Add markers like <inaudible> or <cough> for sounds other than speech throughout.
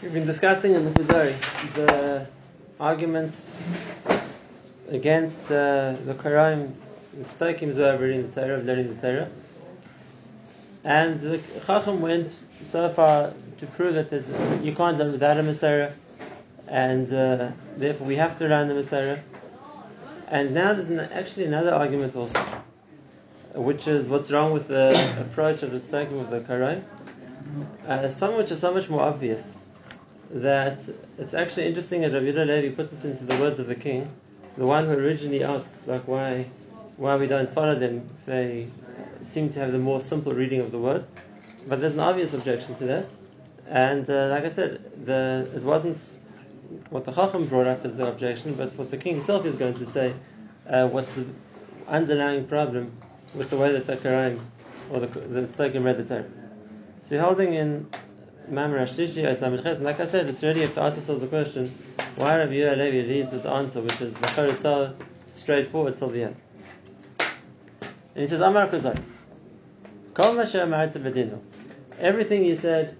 We've been discussing in the Kuzari the arguments against uh, the Karaim, the Tztakim who are reading the Torah, learning the Torah. And the Chacham went so far to prove that there's, you can't learn without a Masorah, and uh, therefore we have to learn the Masorah. And now there's an, actually another argument also, which is what's wrong with the approach of the Tztakim with the Karaim. Uh, some which is so much more obvious that it's actually interesting that Rabbi Yehuda Levi puts this into the words of the king, the one who originally asks like why why we don't follow them they seem to have the more simple reading of the words. But there's an obvious objection to that, and uh, like I said, the it wasn't what the Chacham brought up as the objection, but what the king himself is going to say uh, what's the underlying problem with the way that the Karaim or the the read the Torah. So you're holding in Mamar Ashlishi, Islam Ches, like I said, it's really have to ask ourselves the question, why Rabbi Yehuda Levi reads this answer, which is the so straightforward till the end. And he says, Amar Kuzari, Kol Everything you said,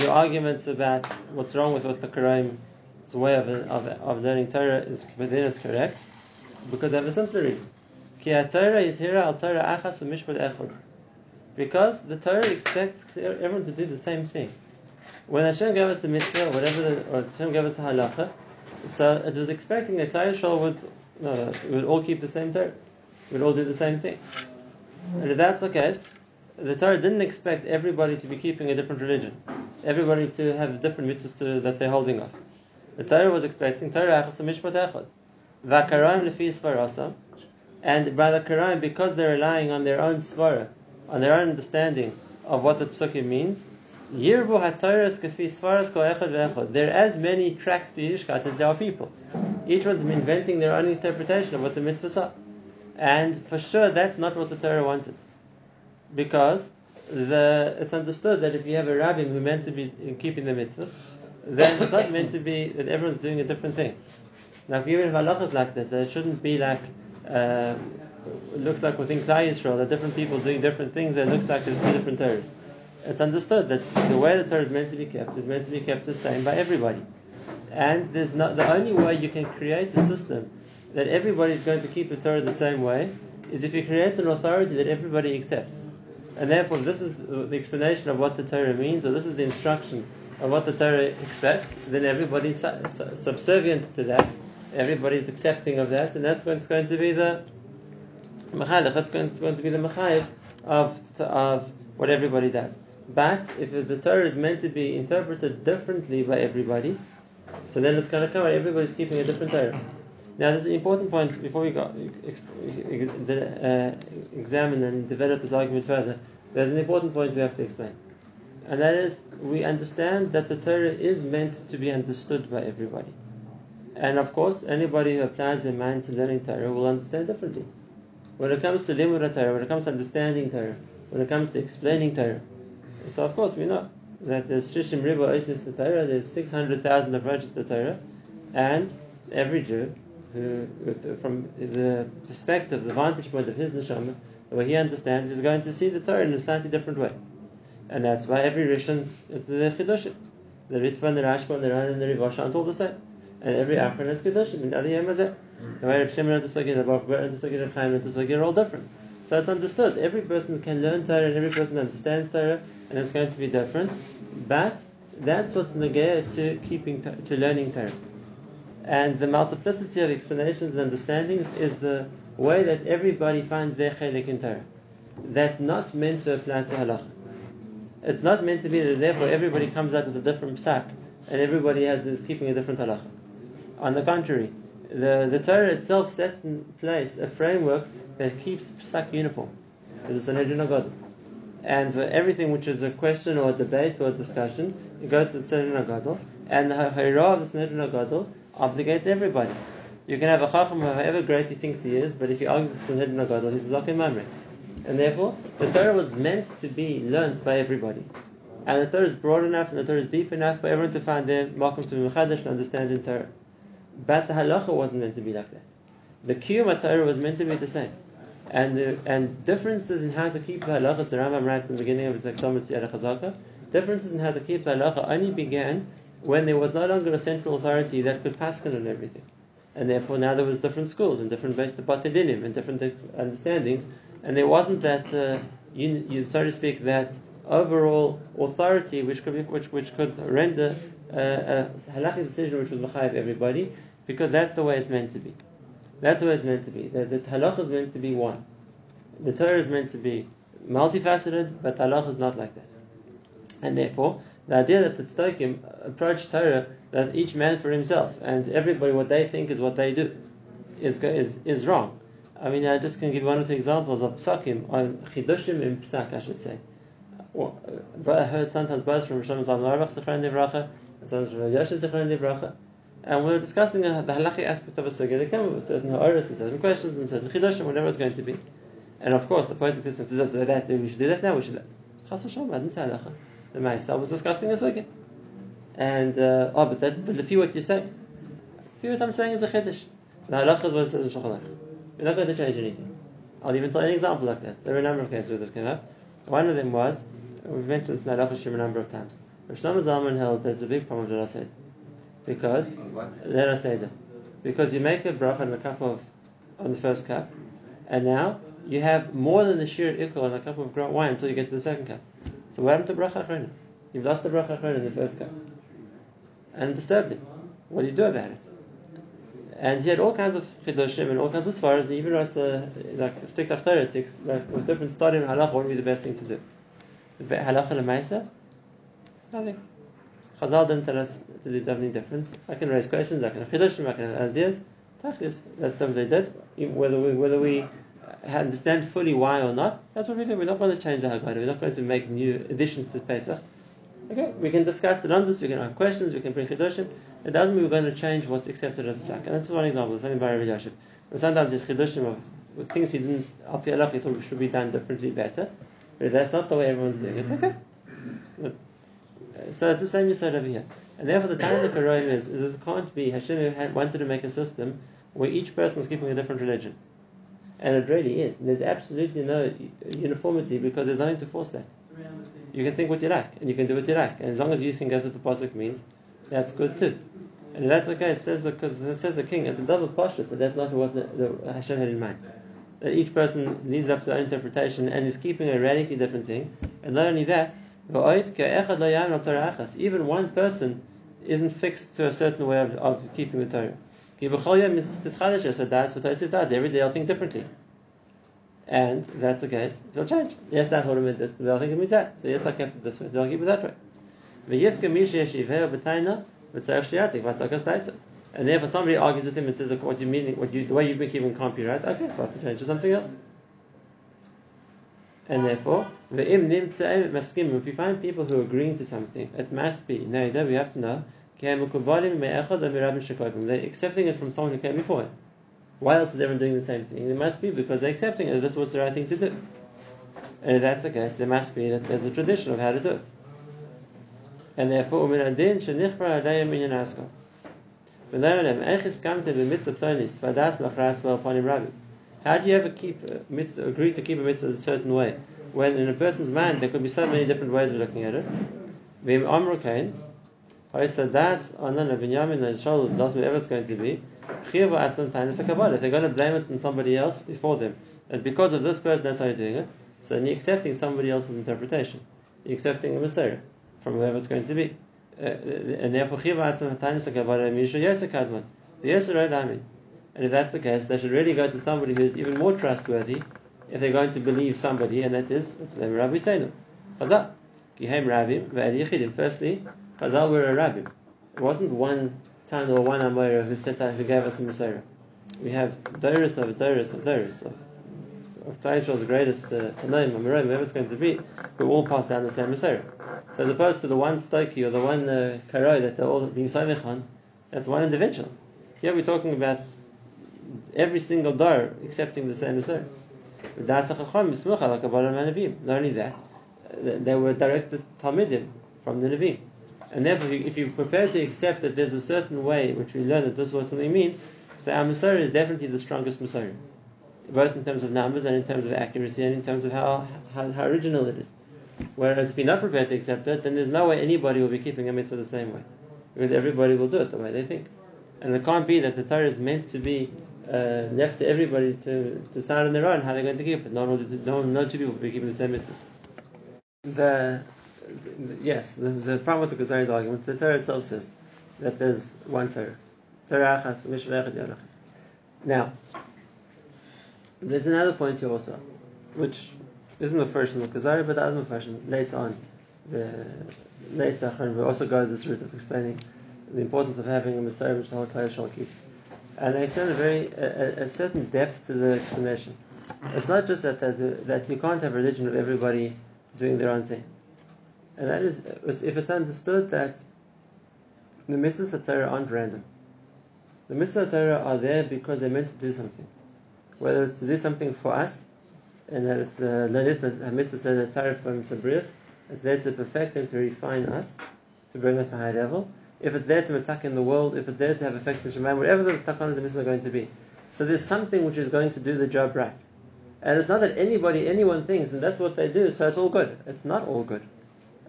your arguments about what's wrong with the Karaim's way of, of, of learning Torah is within is correct, because have a simple reason. Ki Torah is here al Torah achas v'mishpat echad. Because the Torah expects everyone to do the same thing. When Hashem gave us the mitzvah, whatever, the, or Hashem gave us the halacha, so it was expecting that Klal Yisrael would, uh, would all keep the same Torah, would all do the same thing. And if that's the case, the Torah didn't expect everybody to be keeping a different religion, everybody to have different mitzvahs that they're holding off. The Torah was expecting Torah achas mishpat echad, v'akarim lefi svarasam, and by the Karaim, because they're relying on their own svara, on their own understanding of what the psukim means. Yirbu. There are as many tracks to Yiddishkeit as there are people. Each one's inventing their own interpretation of what the mitzvahs are. And for sure, that's not what the Torah wanted. Because the, it's understood that if you have a rabbi who meant to be keeping the mitzvahs, then it's not meant to be that everyone's doing a different thing. Now, if you have halachas like this, then it shouldn't be like uh, it looks like within Klal Yisrael that different people doing different things, it looks like there's two different Torahs. It's understood that the way the Torah is meant to be kept is meant to be kept the same by everybody. And there's not the only way you can create a system that everybody is going to keep the Torah the same way is if you create an authority that everybody accepts. And therefore, this is the explanation of what the Torah means, or this is the instruction of what the Torah expects, then everybody's subservient to that, everybody's accepting of that, and that's what's going to be the Mechalech, that's going, going to be the Mechayev of, of what everybody does. But if the Torah is meant to be interpreted differently by everybody, so then it's going to come out everybody's keeping a different Torah. Now, this is an important point before we go, uh, examine and develop this argument further. There's an important point we have to explain. And that is, we understand that the Torah is meant to be understood by everybody. And of course, anybody who applies their mind to learning Torah will understand differently. When it comes to limud Torah, when it comes to understanding Torah, when it comes to explaining Torah, so of course we know that there's Shishim Riba Isis to Torah, there's 600,000 approaches to Torah, and every Jew, who, from the perspective, the vantage point of his neshama, the way he understands, is going to see the Torah in a slightly different way. And that's why every Rishon is the Chidushim. The Ritva and the Rashba and the Ran and the Rivasha aren't all the same. And every Achron is Chidushim, and other Yemazeh. Mm. The way of Shimon and the Sugir, the Baruch and the Sugir, of Chaim and the Sugir are all different. So it's understood. Every person can learn Torah and every person understands Torah, and it's going to be different. But that's what's negaya to keeping to learning Torah. And the multiplicity of explanations and understandings is the way that everybody finds their chelik in Torah. That's not meant to apply to halacha. It's not meant to be that therefore everybody comes out with a different psak and everybody has is keeping a different halacha. On the contrary, the, the Torah itself sets in place a framework that keeps psak uniform. There's a Sanhedrin HaGadol. And for everything which is a question or a debate or a discussion, it goes to the Sanhedrin HaGadol. And the Hayrah of the Sanhedrin HaGadol obligates everybody. You can have a Chacham however great he thinks he is, but if he argues with the Sanhedrin HaGadol, he's a Zakin Mamre. And therefore, the Torah was meant to be learnt by everybody. And the Torah is broad enough and the Torah is deep enough for everyone to find their Malcolm to be Mechadash and understand in Torah. But the halacha wasn't meant to be like that. The Kiyum Torah was meant to be the same. And the, and differences in how to keep the halachas, the Rambam writes in the beginning of his Ektomet Yad Chazaka, differences in how to keep the halacha only began when there was no longer a central authority that could paskin on everything. And therefore now there was different schools and different based batedinim and different understandings, and there wasn't that, uh, you, you, so to speak, that overall authority which could be, which which could render uh, a halachic decision which would mechayiv everybody, because that's the way it's meant to be. That's the way it's meant to be. The, the halach is meant to be one. The Torah is meant to be multifaceted, but halach is not like that. And therefore, the idea that the tzedakim approach Torah that each man for himself and everybody what they think is what they do is is, is wrong. I mean, I just can give one or two examples of psakim on chidushim in psak, I should say. I heard sometimes both from Rishon Zalman and sometimes from Yoshe Zechron Livracha, and we were discussing uh, the halachic aspect of a sugya. They come with certain ha'oris and certain questions and certain chidushim, whatever it's going to be. And of course, the existence says that's that we should do that now. We should. Chas v'shalom, I didn't say halacha. The Ma'isa was discussing a sugya. And, uh, oh, but, that, but the few what you say, few what I'm saying is a chiddush. The halacha is what it says in Shulchan We're not going to change anything. I'll even tell you an example like that. There are a number of cases where this came up. One of them was, we've mentioned this in Halacha a number of times. Rosh Zalman held there's a big problem with Seder. Because, Lera Seder. Because you make a bracha on a cup of, on the first cup, and now you have more than the sheer ikul on a cup of wine until you get to the second cup. So what happened to bracha achrona? You've lost the bracha achrona in the first cup and disturbed him. What do you do about it? And he had all kinds of chidushim and all kinds of svaras, and he even wrote a, like strict authority, like with different study in halacha, what would be the best thing to do? The halacha lemaisa? Nothing. Chazal didn't tell us to do something different. I can raise questions, I can have chidushim, I can have ideas. Tachlis, that's something they did. Whether we, whether we understand fully why or not, that's what we do. We're not going to change the Haggadah. We're not going to make new additions to the Pesach. Okay, we can discuss the numbers, we can have questions, we can bring chidushim. It doesn't mean we're going to change what's accepted as psak. And that's one example. Something by Rabbi Yashiv. Sometimes the chidushim of things he didn't al he thought should be done differently, better. But that's not the way everyone's doing it. Okay. So it's the same said over here. And therefore, the time of the Quran is, is it can't be Hashem wanted to make a system where each person is keeping a different religion. And it really is. And there's absolutely no uniformity because there's nothing to force that. You can think what you like, and you can do what you like. And as long as you think that's what the pasuk means, that's good too. And that's okay. It says because it says the king. It's a double posture that that's not what the, the Hashem had in mind. That each person leaves up to their own interpretation and is keeping a radically different thing. And not only that, even one person isn't fixed to a certain way of, of keeping the Torah. Every day I'll think differently. And that's the case, it'll change. Yes, that have meant this, they'll think it means that. So yes, I kept it this way, I'll keep it that way. And therefore somebody argues with him and says, what you mean, what you, the way you've been keeping can't be right. Okay, so I have to change to something else. And therefore, if you find people who are agreeing to something, it must be, no, we have to know, they're accepting it from someone who came before him. Why else is everyone doing the same thing? It must be because they're accepting it. This was the right thing to do. And if that's the case, there must be that there's a tradition of how to do it. And therefore, how do you ever keep mitzvah, agree to keep a mitzvah a certain way when in a person's mind there could be so many different ways of looking at it? Vim that's on the binyamin and shoulders, that's whatever it's going to be. Khiva at some time it's a kabbalah. If they're going to blame it on somebody else before them, and because of this person, that's how you're doing it, so then you're accepting somebody else's interpretation. You're accepting a Masorah from whoever it's going to be. Uh, and therefore, and if that's the case, they should really go to somebody who's even more trustworthy if they're going to believe somebody, and that is, it's the Rabbi Seinu. Chazal. Firstly, Chazal were a rabbi. It wasn't one Tan or one Amora who set out, who gave us the Masorah. We have Doris of Doris of Doris of, of Israel's greatest uh, Tanoim, Amorim, whoever it's going to be, who all pass down the same Masorah. So as opposed to the one Stoki or the one uh, that they're all being Somech on, that's one individual. Here we're talking about every single dar accepting the same Masorah. Not only that, they were direct Talmidim from the Nevi'im. And therefore, if you prepare to accept that there's a certain way which we learn that this is what something means, so our Masorah is definitely the strongest Masorah. Both in terms of numbers and in terms of accuracy and in terms of how, how, how original it is. Whereas if you're not prepared to accept it, then there's no way anybody will be keeping a mitzvah the same way. because everybody will do it the way they think. And it can't be that the Torah is meant to be uh, left to everybody to decide on their own how they're going to keep it. Not all, no, no two people will be keeping the same mitzvahs. The, yes, the, the problem with the Kuzari's argument, the Torah itself says that there's one Torah. Torah Now, there's another point here also, which isn't the first in the Kuzari, but the other version later on. The later we also go this route of explaining the importance of having a Masorah which the whole keeps. And they extend a very a, a, certain depth to the explanation. It's not just that, that that you can't have religion with everybody doing their own thing, and that is if it's understood that the mitzvahs of Torah aren't random. The mitzvahs of Torah are there because they're meant to do something, whether it's to do something for us, and that it's uh, a mitzvah from Sabrius, it's there to perfect and to refine us, to bring us to a high level if it's there to attack in the world, if it's there to have effect in Shemaim, whatever the takanas the mitzvah are going to be. So there's something which is going to do the job right. And it's not that anybody, anyone thinks, and that's what they do, so it's all good. It's not all good.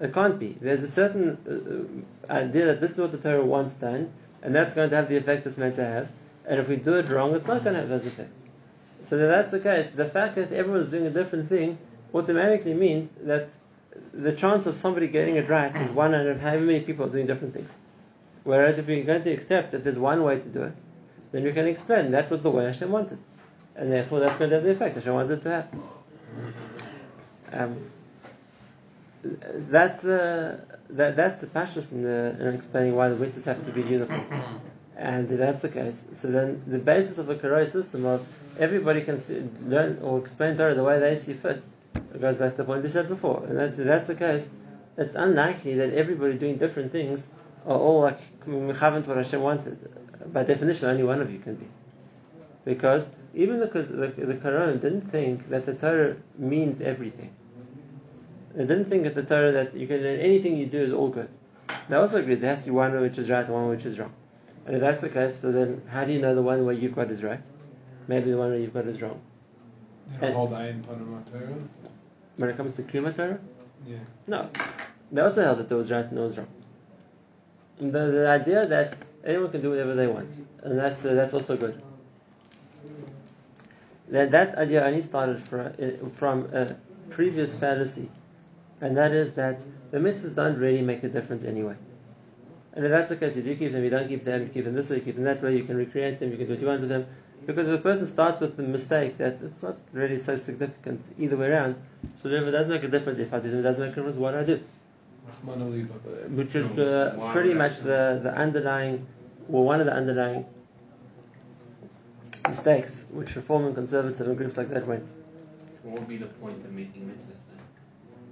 It can't be. There's a certain uh, idea that this is what the Torah wants done, and that's going to have the effect it's meant to have. And if we do it wrong, it's not going to have those effects. So if that's the case, the fact that everyone's doing a different thing automatically means that the chance of somebody getting it right is one out of however many people are doing different things. Whereas if we're going to accept that there's one way to do it, then we can explain that was the way Hashem wanted. And therefore that's going to have the effect Hashem wanted to have. Um, that's the that, that's the pashas in, in explaining why the witnesses have to be uniform. And if that's the case, so then the basis of a Karoi system of everybody can see, learn or explain Torah the way they see fit, it goes back to the point we said before. And that's, if that's the case, it's unlikely that everybody doing different things are all like mechavent what Hashem wanted. By definition, only one of you can be. Because even the, the, the Quran didn't think that the Torah means everything. They didn't think that the Torah that you can anything you do is all good. They also agreed there has to be one which is right and one which is wrong. And if that's the case, so then how do you know the one where you've got is right? Maybe the one where you've got is wrong. They hold Ayin Panama Torah? When it comes to Klima Torah? Yeah. No. They also held that there was right and there was wrong the, the idea that anyone can do whatever they want, and that's uh, that's also good. That that idea only started from, uh, from a previous fallacy, and that is that the mitzvahs don't really make a difference anyway. And if that's the case, you do keep them, you don't keep them, you keep them this way, you keep them that way, you can recreate them, you can do what you want with them. Because if a person starts with the mistake that it's not really so significant either way around, so therefore it does make a difference if I do them, it doesn't make a difference what I do which is uh, pretty much the, the underlying, well, one of the underlying mistakes which reform and conservative and groups like that went. What would be the point of making mitzvahs then?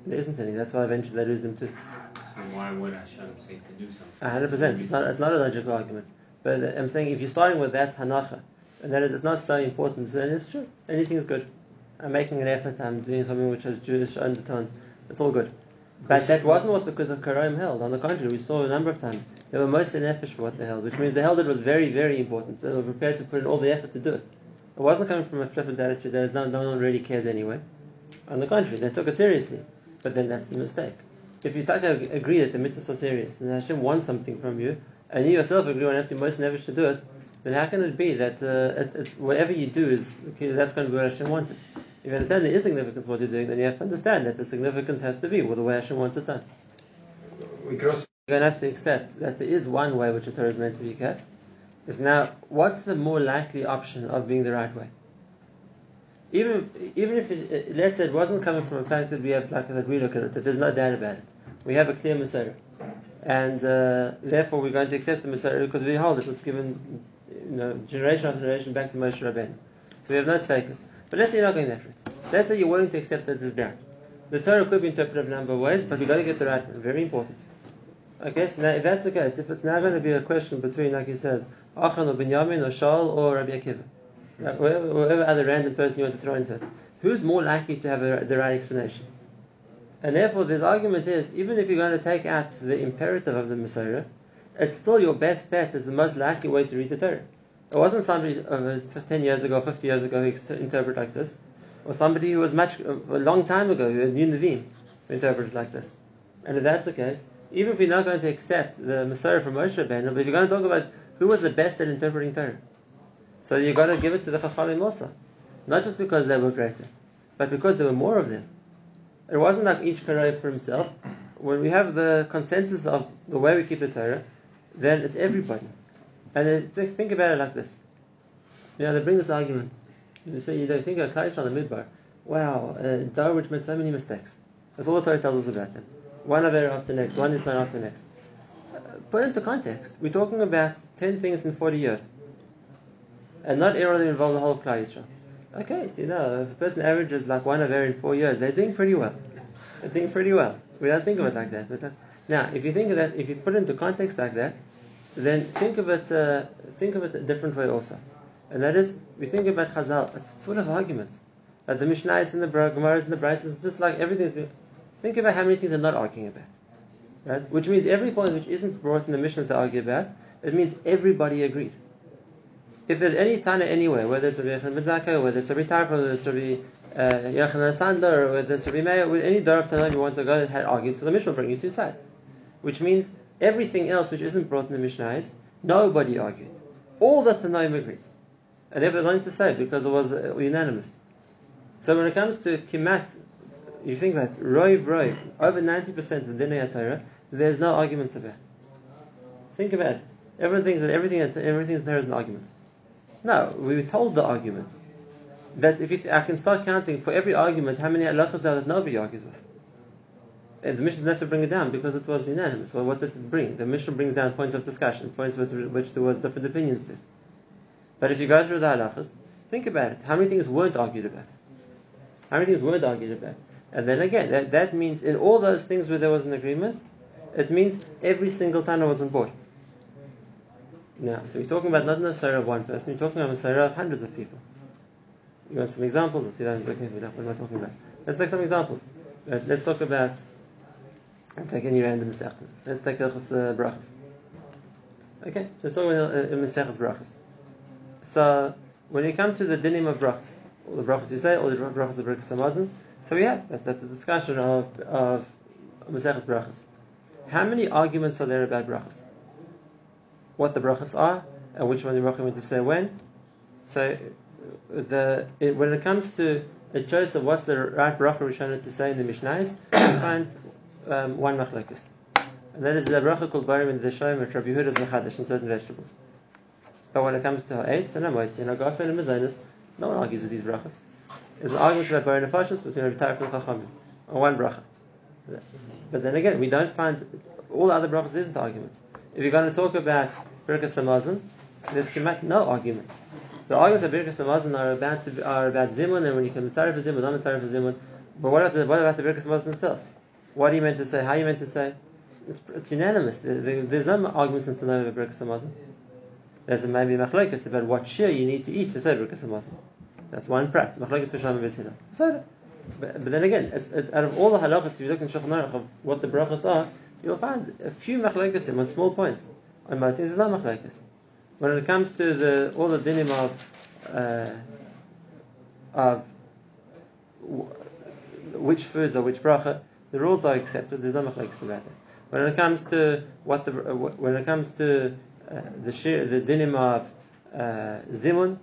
There isn't any. That's why eventually they lose them too. So why would Hashem say to do something? hundred percent. It's not. It's not a logical argument. But I'm saying if you're starting with that hanacha, and that is, it's not so important. So then it's true. Anything is good. I'm making an effort. I'm doing something which has Jewish undertones. It's all good. But that wasn't what the Karaim held. On the contrary, we saw a number of times they were most nefesh for what they held, which means they held it was very, very important. So they were prepared to put in all the effort to do it. It wasn't coming from a flippant attitude that no, no one really cares anyway. On the contrary, they took it seriously. But then that's the mistake. If you take, agree that the mitzvahs are serious and Hashem wants something from you, and you yourself agree and ask you most nefesh to do it, then how can it be that uh, it's, it's, whatever you do is okay, that's going to be what Hashem wanted? If you understand there is significance what you're doing, then you have to understand that the significance has to be with the way Hashem wants it done. We You're going to have to accept that there is one way which a Torah is meant to be kept. Is now, what's the more likely option of being the right way? Even even if it, let's say it wasn't coming from a fact that we have like that we look at it, that there's no doubt about it. We have a clear Masorah, and uh, therefore we're going to accept the Masorah because we hold it was given, you know, generation after generation back to Moshe Rabbeinu. So we have no fakers. But let's say you're not going that route. Let's say you're willing to accept that it's ground. The Torah could be interpreted a number of ways, but we've got to get the right one. Very important. Okay, so now if that's the case, if it's now going to be a question between, like he says, Achan or Binyamin or Shaul or Rabbi Akiva, whatever, other random person you want to throw into it, who's more likely to have a, the right explanation? And therefore, this argument is, even if you're going to take out the imperative of the Masorah, it's still your best bet as the most likely way to read the Torah. It wasn't somebody uh, 10 years ago, 50 years ago who interpreted like this, or somebody who was much a long time ago who knew Nevi'im who interpreted like this. And if that's the case, even if we're not going to accept the Masorah from Moshe Rabbeinu, but if you're going to talk about who was the best at interpreting Torah, so you've got to give it to the Chachamim also. Not just because they were greater, but because there were more of them. It wasn't like each Karoi for himself. When we have the consensus of the way we keep the Torah, then it's everybody. And then think, about it like this. You know, they bring this argument. You say, you know, think of Klai on the Midbar. Wow, uh, Darwich made so many mistakes. That's all the Torah tells us about them. One Aver after next, one Nisan after next. Uh, put into context. We're talking about 10 things in 40 years. And not everyone involved the whole of Klai Yisrael. Okay, so you know, if a person averages like one Aver in four years, they're doing pretty well. They're doing pretty well. We don't think of it like that. But uh, now, if you think of that, if you put it into context like that, then think of it, uh, think of it a different way also. And that is, we think about Chazal, it's full of arguments. Like the Mishnahs and the Gemaras and the Brises, it's just like everything's been, think about how many things they're not arguing about. Right? Which means every point which isn't brought in the Mishnah to argue about, it means everybody agreed. If there's any Tana anywhere, whether it's Rabbi Yechon Ben whether it's Rabbi Tarfa, whether it's Rabbi uh, Yochanan Sandler, or whether it's Rabbi Meir, with any Dar of Tana you want to go that had argued, so the Mishnah will bring you two sides. Which means everything else which isn't brought in the Mishnah is, nobody argued. All that the Tanaim agreed. And they have nothing to say because it was uh, unanimous. So when it comes to Kimat, you think about Roiv Roiv, over 90% of Dinei Torah, there's no arguments about. Think about it. Everyone thinks that everything, everything there is an argument. No, we were told the arguments. That if you, I can start counting for every argument how many halachas there that nobody argues with. The Mishnah didn't have to bring it down because it was unanimous. Well, what's it bring? The Mishnah brings down points of discussion, points with which there was different opinions to. But if you go through the halachas, think about it. How many things weren't argued about? How many things weren't argued about? And then again, that, that means in all those things where there was an agreement, it means every single Tana was on board. Now, so we're talking about not necessarily of one person, we're talking about necessarily of hundreds of people. You want some examples? Let's see what I'm looking for. What am I talking about? Let's take some examples. Let's talk about. Taking you random Masechtas. Let's take Hilchas uh, Brachas. Okay, so let's talk about uh, Masechtas Brachas. So, when you come to the dinim of Brachas, all the Brachas you say, all the Brachas of Brachas Hamazon, so yeah, that's, that's a discussion of, of Masechtas Brachas. How many arguments are there about Brachas? what the brachas are and which one the brachas want to say when. So the it, when it comes to a choice of what's the right bracha Rishonah to say in the Mishnahs, we <coughs> find um, one machlekes. And that is the bracha called barim in the Shoyim which Rabbi Yehuda is in certain vegetables. But when it comes to ha'etz and ha'moitzi and ha'gafen and mazonis, no one argues with these brachas. There's an argument about borei nefashos between Rabbi Tarif and Chachamim on one bracha. But then again, we don't find all the other brachas isn't argument. If you're going to talk about Birkas Hamazon, there's no arguments. The arguments of Birkas Hamazon are about are about Zimun, and when you can mitzaref for Zimun, not mitzaref for Zimun. But what about the what about the Birkas Hamazon itself? What are you meant to say? How are you meant to say? It's, it's unanimous. there's no arguments in Tanakh about Birkas Hamazon. There's maybe machlekes about what share you need to eat to say Birkas. That's one prat. But, then again, it's, it's, out of all the halachas, if you look in Shulchan Aruch of what the brachas are, you'll find a few machlekes on small points. On most things, there's no machlekes. When it comes to the all the dinim of uh, of which foods or which bracha, the rules are accepted. There's no machlekes about it. When it comes to what the uh, when it comes to uh, the shir, the dinim of uh, zimun,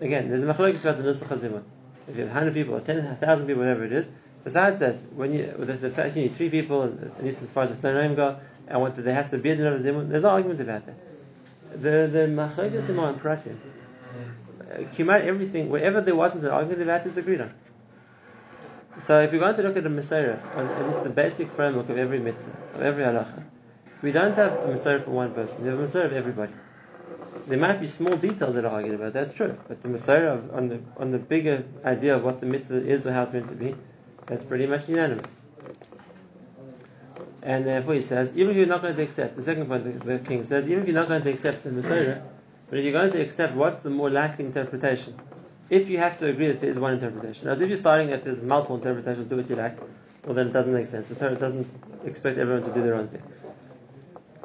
again, there's a machlekes about the nusach zimun. If you have 100 people or 10,000 people, whatever it is, Besides that, when you there's the fact you need three people, at least as far as the Tanoim go, and what there has to be a din of zimun, there's no argument about that. The the machlekes and pratim, kimat everything, wherever there wasn't an argument about, is agreed on. So if you're going to look at a Masorah, at least the basic framework of every mitzvah, of every halacha, we don't have a Masorah for one person. We have a Masorah of everybody. There might be small details that are argued about. That's true, but the Masorah on the on the bigger idea of what the mitzvah is or how it's meant to be, that's pretty much unanimous. And therefore he says, even if you're not going to accept, the second point the, the king says, even if you're not going to accept the Masorah, but if you're going to accept what's the more likely interpretation, if you have to agree that there is one interpretation. As if you're starting at there's multiple interpretations, do what you like, well then it doesn't make sense. The Torah doesn't expect everyone to do their own thing.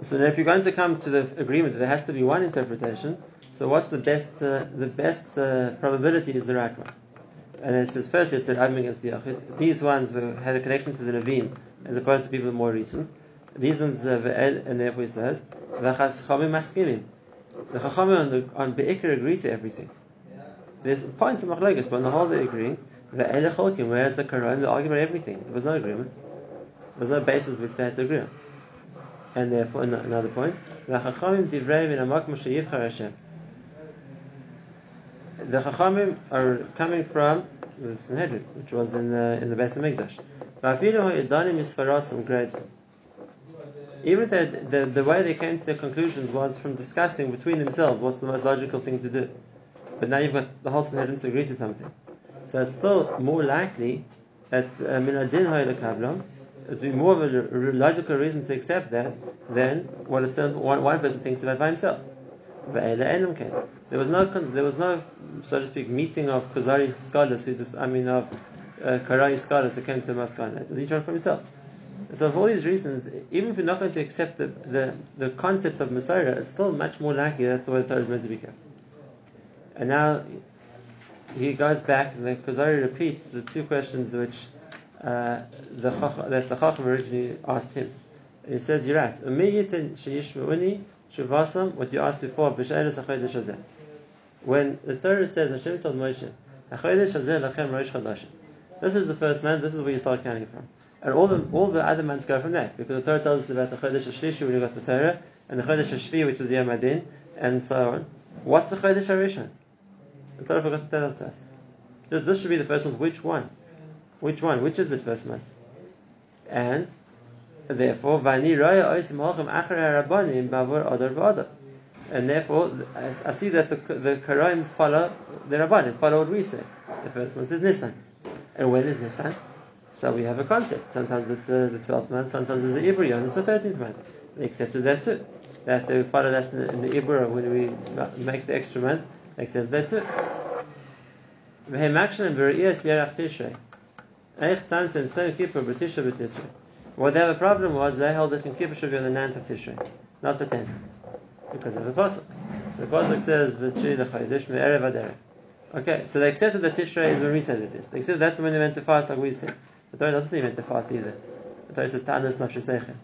So now if you're going to come to the agreement that there has to be one interpretation, so what's the best uh, the best uh, probability is the right one? And it says firstly it's argument against the Yachid. These ones were, had a connection to the Nevi'im as opposed to people more recent. These ones, uh, and therefore he says. The chachamim on, the, on Be'ikr agree to everything. There's points of machlekes, but on the whole they agree. Ve'el cholkim, whereas the Karaim, they argue about everything. There was no agreement. There was no basis which they had to agree on. And therefore, another point, v'chachamim divrei min hamakom sheyivchar Hashem. The chachamim are coming from the Sanhedrin, which was in the in the ha'yedanim yisfarasim grade. Even the, the, the way they came to their conclusions was from discussing between themselves what's the most logical thing to do. But now you've got the whole Sanhedrin to agree to something. So it's still more likely that uh, min adin ha'elakavlam, it would be more of a logical reason to accept that than what a certain, one, one person thinks about by himself. There was no, there was no, so to speak, meeting of Khazari scholars who just, I mean, of uh, Karai scholars who came to Maskana. It was each one for himself. So for all these reasons, even if you're not going to accept the, the, the concept of Masorah, it's still much more likely that's the way the Torah is meant to be kept. And now he goes back, and the Kuzari repeats the two questions which uh, the Chach- that the Chacham originally asked him. And he says, "You're right. Umiyitin sheyishmeuni shuvasam." What you asked before. When the Torah says, Hashem told Moshe. This is the first man. This is where you start counting from. And all the all the other months go from that because the Torah tells us about the Chodesh Hashlishi when you got the Torah and the Chodesh Hashvi which is the Yom and so on. What's the Chodesh Harishon? The Torah forgot to tell to us. Just this should be the first month. Which one? Which one? Which is the first month? And therefore, Vani Raya Oisim Achar Rabbanim Bavur Adar V'Adar. And therefore, I I see that the the Karaim follow the Rabbanim, follow what we say. The first month is Nisan. And when is Nisan? So we have a concept. Sometimes it's uh, the 12th month, sometimes it's the Ibra, and it's the 13th month. They accepted that too. They have to follow that in the, in the Ibra when we make the extra month. They accept that too. V'hem akshan b're'iyas tishrei. Eich tzantzim tzon kippur b'tishrei b'tishrei. What they have a problem was they held that Yom Kippur should be on the 9th of Tishrei, not the 10th. Because of the Pasuk. The Pasuk says. Okay, so they accepted that Tishrei is when we said it is. They accepted that's when they meant to fast like we said. The Torah doesn't say meant to fast either. The Torah says Tanus Nafshesechem.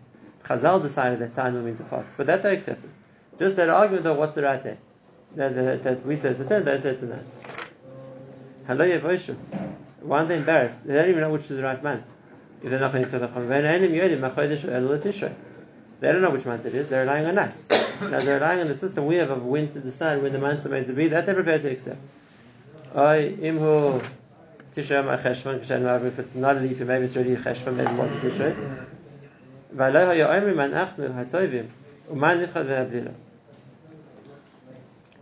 Chazal decided that Tanu means to fast. But that they accepted. Just that argument of what's the right day. That, that, that we said it's a 10, they said it's a 9. Hello Yevoshu. Why aren't they embarrassed? They don't even know which is the right month. If they're not going to accept the Chum. They don't know which month it is. They're relying on us. <coughs> now they're relying on the system we have of when to decide when the months are meant to be. That they're prepared to accept. Oy, imhu Tishrei ma cheshvan, k'shen ma if it's not a leap maybe it's already cheshvan, maybe it wasn't Tishrei. Omri man achnu ha'tovim, uman nifcha ve'ablila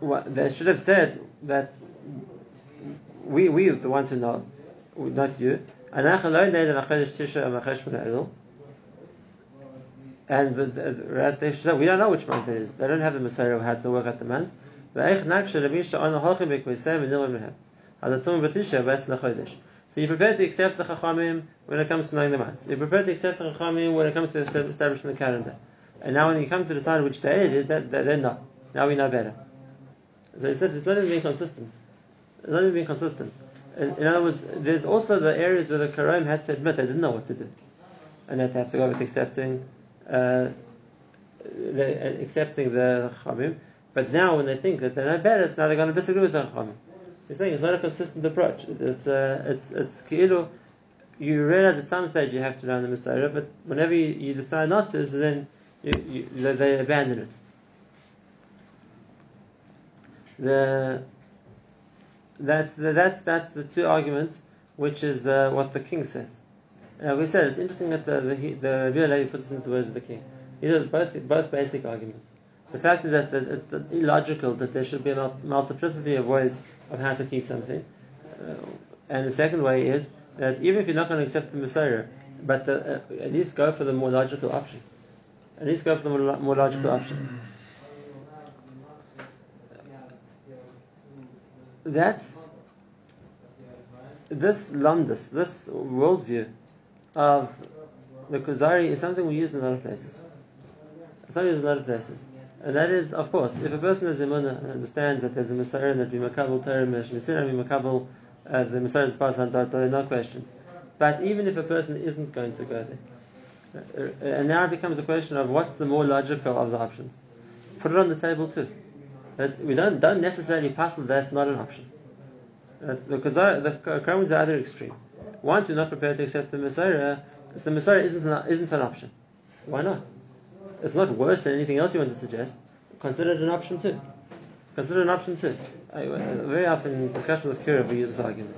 they should have said that we we the ones who know, not you. And uh, we don't know which month it is. They don't have the Masorah of to work out the months. So you're prepared to accept the Chachamim when it comes to knowing the months. You're prepared to accept the Chachamim when it comes to establishing the calendar. And now when you come to decide which day it is, that, that they're not. Now we know better. So he said it's not even being consistent. It's not even being consistent. In, other words, there's also the areas where the Karaim had to admit they didn't know what to do. And that they have to go with accepting uh, the, accepting the Chachamim. But now when they think that they're not better, now they're going to disagree with the Chachamim. He's saying it's not a consistent approach. It's uh, it's it's ki'ilu. You realize at some stage you have to learn the Masorah, but whenever you, you decide not to, so then you, you, they abandon it. The that's the, that's that's the two arguments, which is the, what the king says. Now we said it's interesting that the the, the Levi puts into words of the king. These are both both basic arguments. The fact is that it's illogical that there should be a multiplicity of ways of how to keep something. Uh, and the second way is that even if you're not going to accept the Masorah, but the, uh, at least go for the more logical option. At least go for the more, more logical option. That's this lumdus, this worldview of the Kuzari is something we use in a lot of places. Something we use in a lot of places. And that is, of course, if a person is Imunah and understands that there's a Masorah and that we makabel Torah, Masorah, we makabel the Masorah is passed on there are no questions. But even if a person isn't going to go there, Uh, and now it becomes a question of what's the more logical of the options. Put it on the table too. That we don't don't necessarily pass that that's not an option. Uh, because the Qur'an is the other extreme. Once we're not prepared to accept the Masorah, the Masorah isn't an, isn't an option. Why not? It's not worse than anything else you want to suggest. Consider it an option too. Consider it an option too. I, uh, very often in discussions of Kira we use this argument.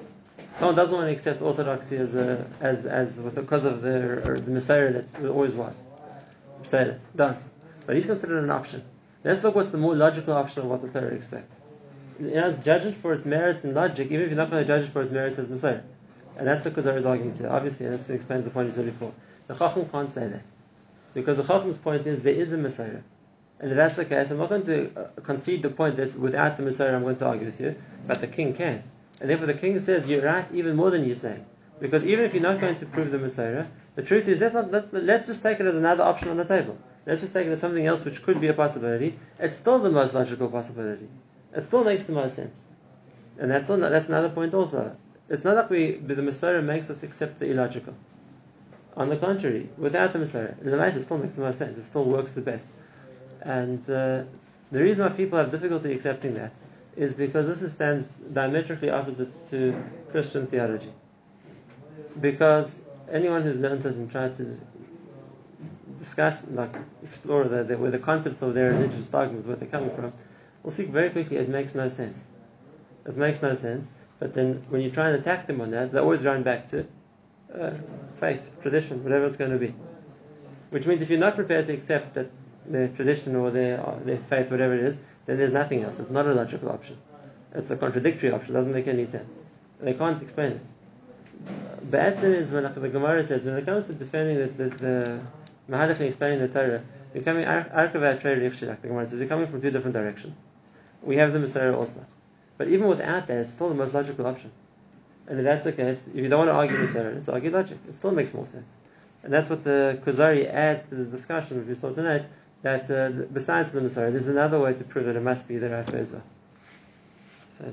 Someone doesn't want to accept orthodoxy as a, as as because of the the Masorah that always was. Masorah, don't. But he's considered an option. Let's look what's the more logical option of what the Torah expects. You know, judge it for its merits and logic, even if you're not going to judge it for its merits as Masorah. And that's the Kuzari's argument here, obviously, and this explains the point he said before. The Chacham can't say that. Because the Chacham's point is there is a Masorah. And if that's the case, I'm not going to uh, concede the point that without the Masorah I'm going to argue with you, but the king can. And therefore the king says you're right even more than you say. Because even if you're not going to prove the Masorah, the truth is let's, not, let, let's just take it as another option on the table. Let's just take it as something else which could be a possibility. It's still the most logical possibility. It still makes the most sense. And that's, that's another point also. It's not like we, the Masorah makes us accept the illogical. On the contrary, without the Masorah, the Masorah still makes the most sense. It still works the best. And uh, the reason why people have difficulty accepting that is because this stands diametrically opposite to Christian theology. Because anyone who's learned it and tried to discuss, like explore the, the, where the concepts of their religious dogmas, where they're coming from, we'll see very quickly it makes no sense. It makes no sense. But then when you try and attack them on that, they always run back to uh, faith, tradition, whatever it's going to be. Which means if you're not prepared to accept that their tradition or their, uh, their faith, whatever it is, then there's nothing else. It's not a logical option. It's a contradictory option. It doesn't make any sense. They can't explain it. Ba'atzim is when like the Gemara says, when it comes to defending the, the, the Mahalach explaining the Torah, we're coming, Arkavat the Gemara says, we're coming from two different directions. We have the Masorah also. But even without that, it's still the most logical option. And if that's the case, if you don't want to argue Masorah, it's argue logic. It still makes more sense. And that's what the Kuzari adds to the discussion, which we saw tonight, that uh, besides the Masorah, there's another way to prove that it must be the Rafa as well. So,